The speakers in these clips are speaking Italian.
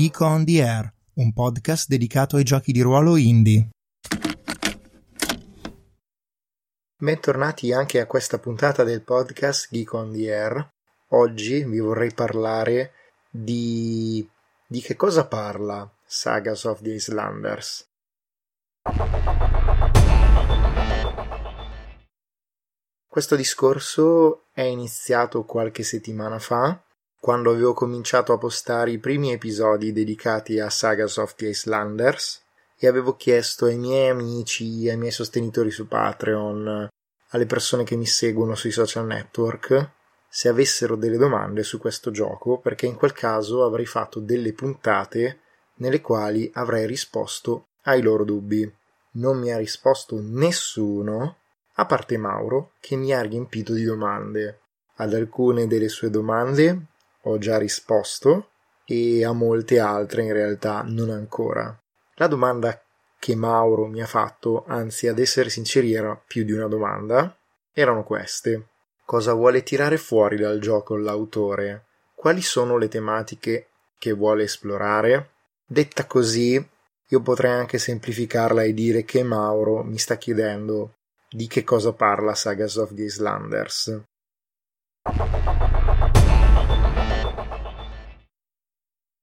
Geek on the Air, un podcast dedicato ai giochi di ruolo indie. Bentornati anche a questa puntata del podcast Geek on the Air. Oggi vi vorrei parlare di di che cosa parla Sagas of the Islanders. Questo discorso è iniziato qualche settimana fa quando avevo cominciato a postare i primi episodi dedicati a Sagas of the Islanders e avevo chiesto ai miei amici, ai miei sostenitori su Patreon, alle persone che mi seguono sui social network, se avessero delle domande su questo gioco, perché in quel caso avrei fatto delle puntate nelle quali avrei risposto ai loro dubbi. Non mi ha risposto nessuno, a parte Mauro, che mi ha riempito di domande. Ad alcune delle sue domande ho già risposto e a molte altre in realtà non ancora. La domanda che Mauro mi ha fatto, anzi ad essere sinceri era più di una domanda, erano queste. Cosa vuole tirare fuori dal gioco l'autore? Quali sono le tematiche che vuole esplorare? Detta così, io potrei anche semplificarla e dire che Mauro mi sta chiedendo di che cosa parla Sagas of the Islanders.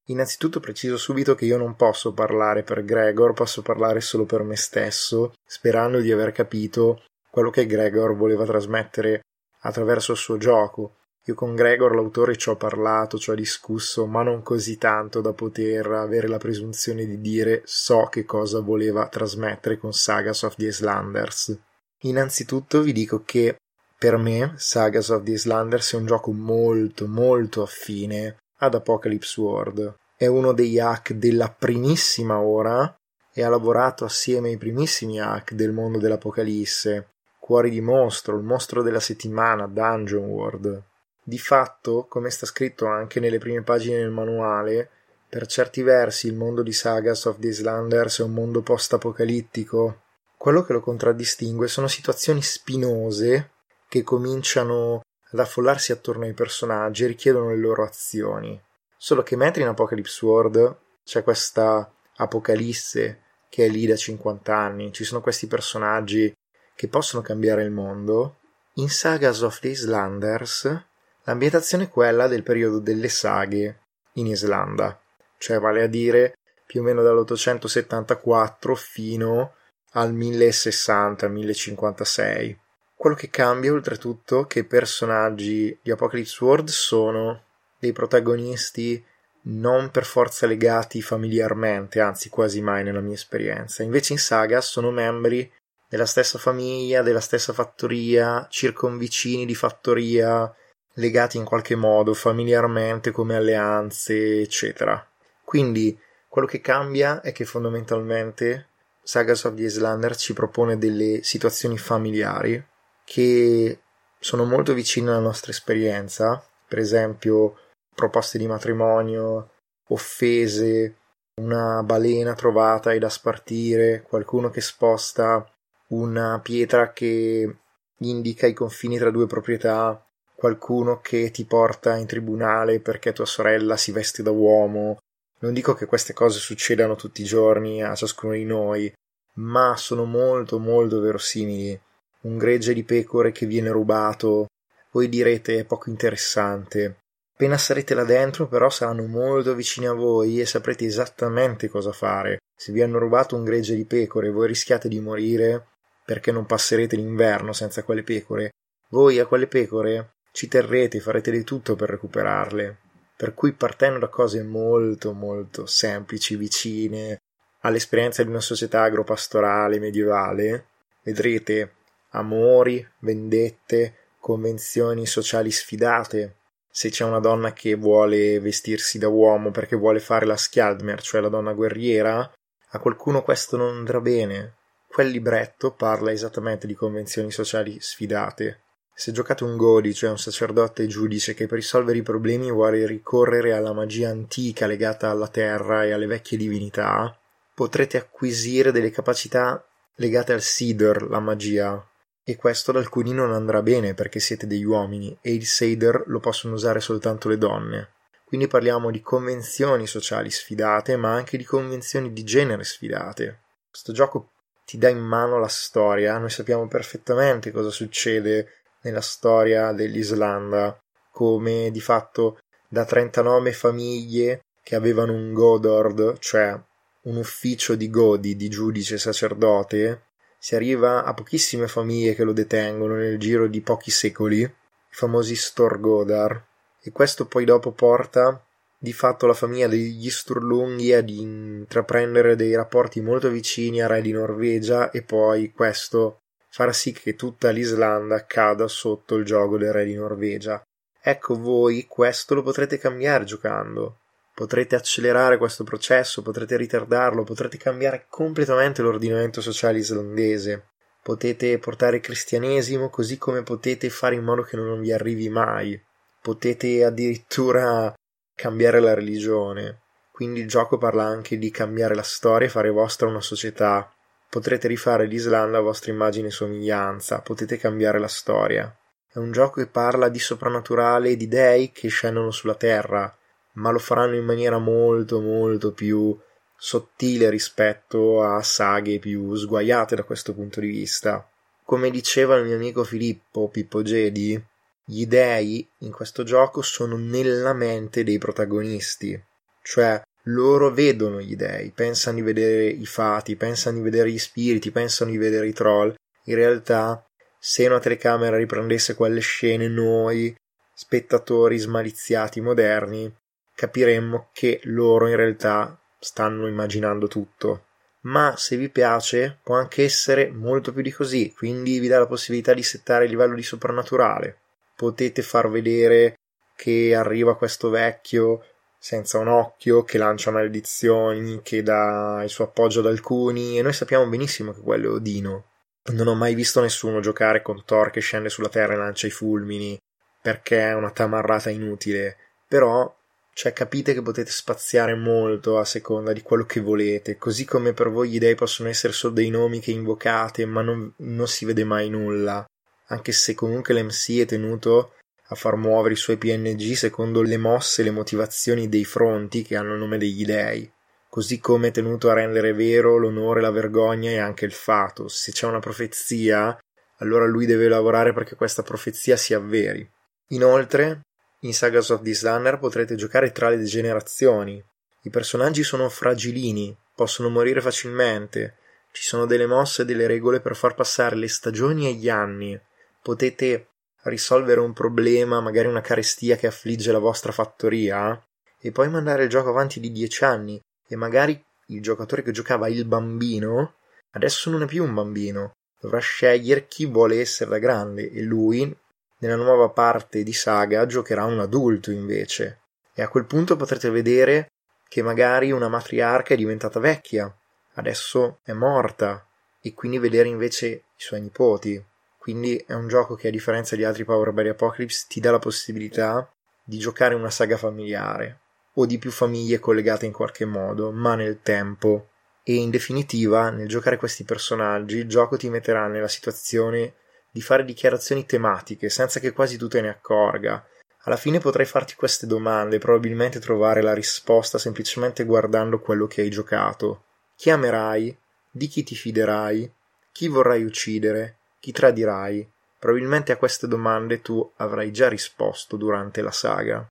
Innanzitutto preciso subito che io non posso parlare per Gregor, posso parlare solo per me stesso, sperando di aver capito quello che Gregor voleva trasmettere attraverso il suo gioco. Io con Gregor, l'autore, ci ho parlato, ci ho discusso, ma non così tanto da poter avere la presunzione di dire so che cosa voleva trasmettere con Sagas of the Islanders. Innanzitutto vi dico che per me Sagas of the Islanders è un gioco molto molto affine ad Apocalypse World. È uno degli hack della primissima ora e ha lavorato assieme ai primissimi hack del mondo dell'Apocalisse. Cuori di mostro, il mostro della settimana, Dungeon World. Di fatto, come sta scritto anche nelle prime pagine del manuale, per certi versi il mondo di Sagas of the Islanders è un mondo post-apocalittico. Quello che lo contraddistingue sono situazioni spinose che cominciano ad affollarsi attorno ai personaggi e richiedono le loro azioni. Solo che mentre in Apocalypse World c'è questa apocalisse che è lì da 50 anni, ci sono questi personaggi che possono cambiare il mondo, in Sagas of the Islanders l'ambientazione è quella del periodo delle saghe in Islanda, cioè vale a dire più o meno dall'874 fino al 1060-1056. Quello che cambia oltretutto è che i personaggi di Apocalypse World sono dei protagonisti non per forza legati familiarmente, anzi quasi mai nella mia esperienza. Invece in Saga sono membri della stessa famiglia, della stessa fattoria, circonvicini di fattoria, legati in qualche modo familiarmente come alleanze, eccetera. Quindi quello che cambia è che fondamentalmente Sagas of the Islander ci propone delle situazioni familiari che sono molto vicine alla nostra esperienza, per esempio proposte di matrimonio, offese, una balena trovata e da spartire, qualcuno che sposta una pietra che indica i confini tra due proprietà, qualcuno che ti porta in tribunale perché tua sorella si veste da uomo. Non dico che queste cose succedano tutti i giorni a ciascuno di noi, ma sono molto molto verosimili un gregge di pecore che viene rubato, voi direte è poco interessante. Appena sarete là dentro, però saranno molto vicini a voi e saprete esattamente cosa fare. Se vi hanno rubato un gregge di pecore voi rischiate di morire perché non passerete l'inverno senza quelle pecore, voi a quelle pecore ci terrete, farete di tutto per recuperarle. Per cui partendo da cose molto molto semplici, vicine all'esperienza di una società agropastorale medievale, vedrete amori, vendette, convenzioni sociali sfidate. Se c'è una donna che vuole vestirsi da uomo perché vuole fare la Skjaldmer, cioè la donna guerriera, a qualcuno questo non andrà bene. Quel libretto parla esattamente di convenzioni sociali sfidate. Se giocate un Godi, cioè un sacerdote giudice che per risolvere i problemi vuole ricorrere alla magia antica legata alla terra e alle vecchie divinità, potrete acquisire delle capacità legate al Sidor, la magia, e questo ad alcuni non andrà bene perché siete degli uomini e il Seider lo possono usare soltanto le donne. Quindi parliamo di convenzioni sociali sfidate, ma anche di convenzioni di genere sfidate. Questo gioco ti dà in mano la storia, noi sappiamo perfettamente cosa succede nella storia dell'Islanda, come di fatto da 39 famiglie che avevano un Godord, cioè un ufficio di godi, di giudice sacerdote, si arriva a pochissime famiglie che lo detengono nel giro di pochi secoli, i famosi Storgodar, e questo poi dopo porta di fatto la famiglia degli Sturlunghi ad intraprendere dei rapporti molto vicini a re di Norvegia e poi questo farà sì che tutta l'Islanda cada sotto il gioco del re di Norvegia. Ecco voi questo lo potrete cambiare giocando. Potrete accelerare questo processo, potrete ritardarlo, potrete cambiare completamente l'ordinamento sociale islandese. Potete portare il cristianesimo così come potete fare in modo che non vi arrivi mai. Potete addirittura cambiare la religione. Quindi il gioco parla anche di cambiare la storia e fare vostra una società. Potrete rifare l'Islanda a vostra immagine e somiglianza, potete cambiare la storia. È un gioco che parla di soprannaturale e di dei che scendono sulla terra, ma lo faranno in maniera molto molto più sottile rispetto a saghe più sguaiate da questo punto di vista. Come diceva il mio amico Filippo Pippo Gedi, gli dei in questo gioco sono nella mente dei protagonisti, cioè loro vedono gli dei, pensano di vedere i fati, pensano di vedere gli spiriti, pensano di vedere i troll. In realtà, se una telecamera riprendesse quelle scene, noi, spettatori smaliziati moderni, capiremmo che loro in realtà stanno immaginando tutto. Ma se vi piace, può anche essere molto più di così, quindi vi dà la possibilità di settare il livello di soprannaturale potete far vedere che arriva questo vecchio senza un occhio, che lancia maledizioni, che dà il suo appoggio ad alcuni, e noi sappiamo benissimo che quello è Odino. Non ho mai visto nessuno giocare con Thor che scende sulla terra e lancia i fulmini, perché è una tamarrata inutile. Però, cioè, capite che potete spaziare molto a seconda di quello che volete, così come per voi gli dei possono essere solo dei nomi che invocate, ma non, non si vede mai nulla anche se comunque l'MC è tenuto a far muovere i suoi PNG secondo le mosse e le motivazioni dei fronti che hanno il nome degli dei, così come è tenuto a rendere vero l'onore, la vergogna e anche il fato. Se c'è una profezia, allora lui deve lavorare perché questa profezia si avveri. Inoltre, in Sagas of Islander potrete giocare tra le generazioni. I personaggi sono fragilini, possono morire facilmente, ci sono delle mosse e delle regole per far passare le stagioni e gli anni, potete risolvere un problema, magari una carestia che affligge la vostra fattoria, e poi mandare il gioco avanti di dieci anni, e magari il giocatore che giocava il bambino adesso non è più un bambino, dovrà scegliere chi vuole essere da grande, e lui, nella nuova parte di saga, giocherà un adulto invece. E a quel punto potrete vedere che magari una matriarca è diventata vecchia, adesso è morta, e quindi vedere invece i suoi nipoti. Quindi è un gioco che a differenza di altri Power by Apocalypse ti dà la possibilità di giocare una saga familiare o di più famiglie collegate in qualche modo, ma nel tempo. E in definitiva, nel giocare questi personaggi, il gioco ti metterà nella situazione di fare dichiarazioni tematiche senza che quasi tu te ne accorga. Alla fine potrai farti queste domande e probabilmente trovare la risposta semplicemente guardando quello che hai giocato. Chi amerai? Di chi ti fiderai? Chi vorrai uccidere? Chi tradirai? Probabilmente a queste domande tu avrai già risposto durante la saga.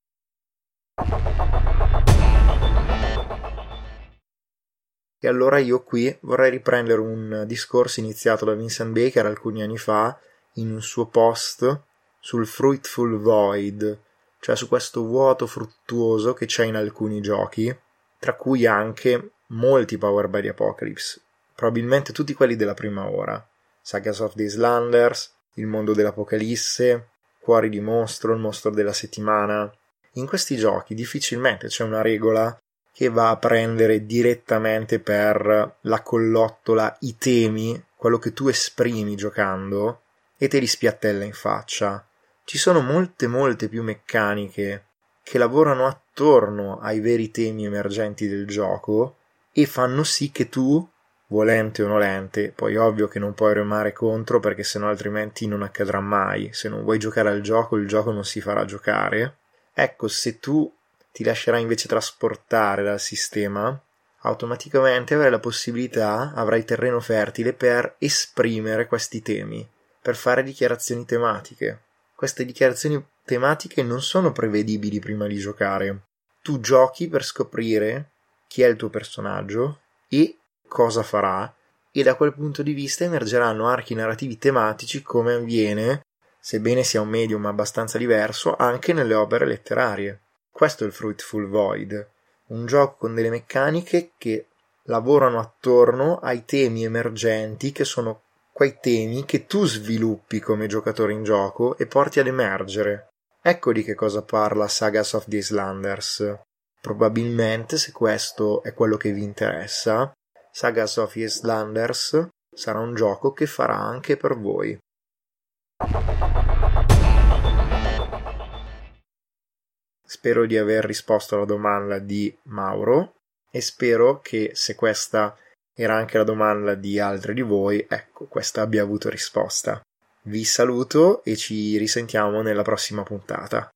E allora io qui vorrei riprendere un discorso iniziato da Vincent Baker alcuni anni fa in un suo post sul Fruitful Void, cioè su questo vuoto fruttuoso che c'è in alcuni giochi, tra cui anche molti Power by the Apocalypse, probabilmente tutti quelli della prima ora. Sagas of the Islanders, Il mondo dell'Apocalisse, Cuori di mostro, il mostro della settimana. In questi giochi difficilmente c'è una regola che va a prendere direttamente per la collottola i temi, quello che tu esprimi giocando, e te li spiattella in faccia. Ci sono molte molte più meccaniche che lavorano attorno ai veri temi emergenti del gioco e fanno sì che tu volente o nolente, poi ovvio che non puoi remare contro perché sennò altrimenti non accadrà mai, se non vuoi giocare al gioco il gioco non si farà giocare. Ecco, se tu ti lascerai invece trasportare dal sistema, automaticamente avrai la possibilità, avrai terreno fertile per esprimere questi temi, per fare dichiarazioni tematiche. Queste dichiarazioni tematiche non sono prevedibili prima di giocare. Tu giochi per scoprire chi è il tuo personaggio e cosa farà e da quel punto di vista emergeranno archi narrativi tematici come avviene, sebbene sia un medium abbastanza diverso, anche nelle opere letterarie. Questo è il Fruitful Void, un gioco con delle meccaniche che lavorano attorno ai temi emergenti che sono quei temi che tu sviluppi come giocatore in gioco e porti ad emergere. Ecco di che cosa parla Sagas of the Islanders. Probabilmente, se questo è quello che vi interessa, Sagas of Islanders sarà un gioco che farà anche per voi. Spero di aver risposto alla domanda di Mauro e spero che se questa era anche la domanda di altri di voi, ecco, questa abbia avuto risposta. Vi saluto e ci risentiamo nella prossima puntata.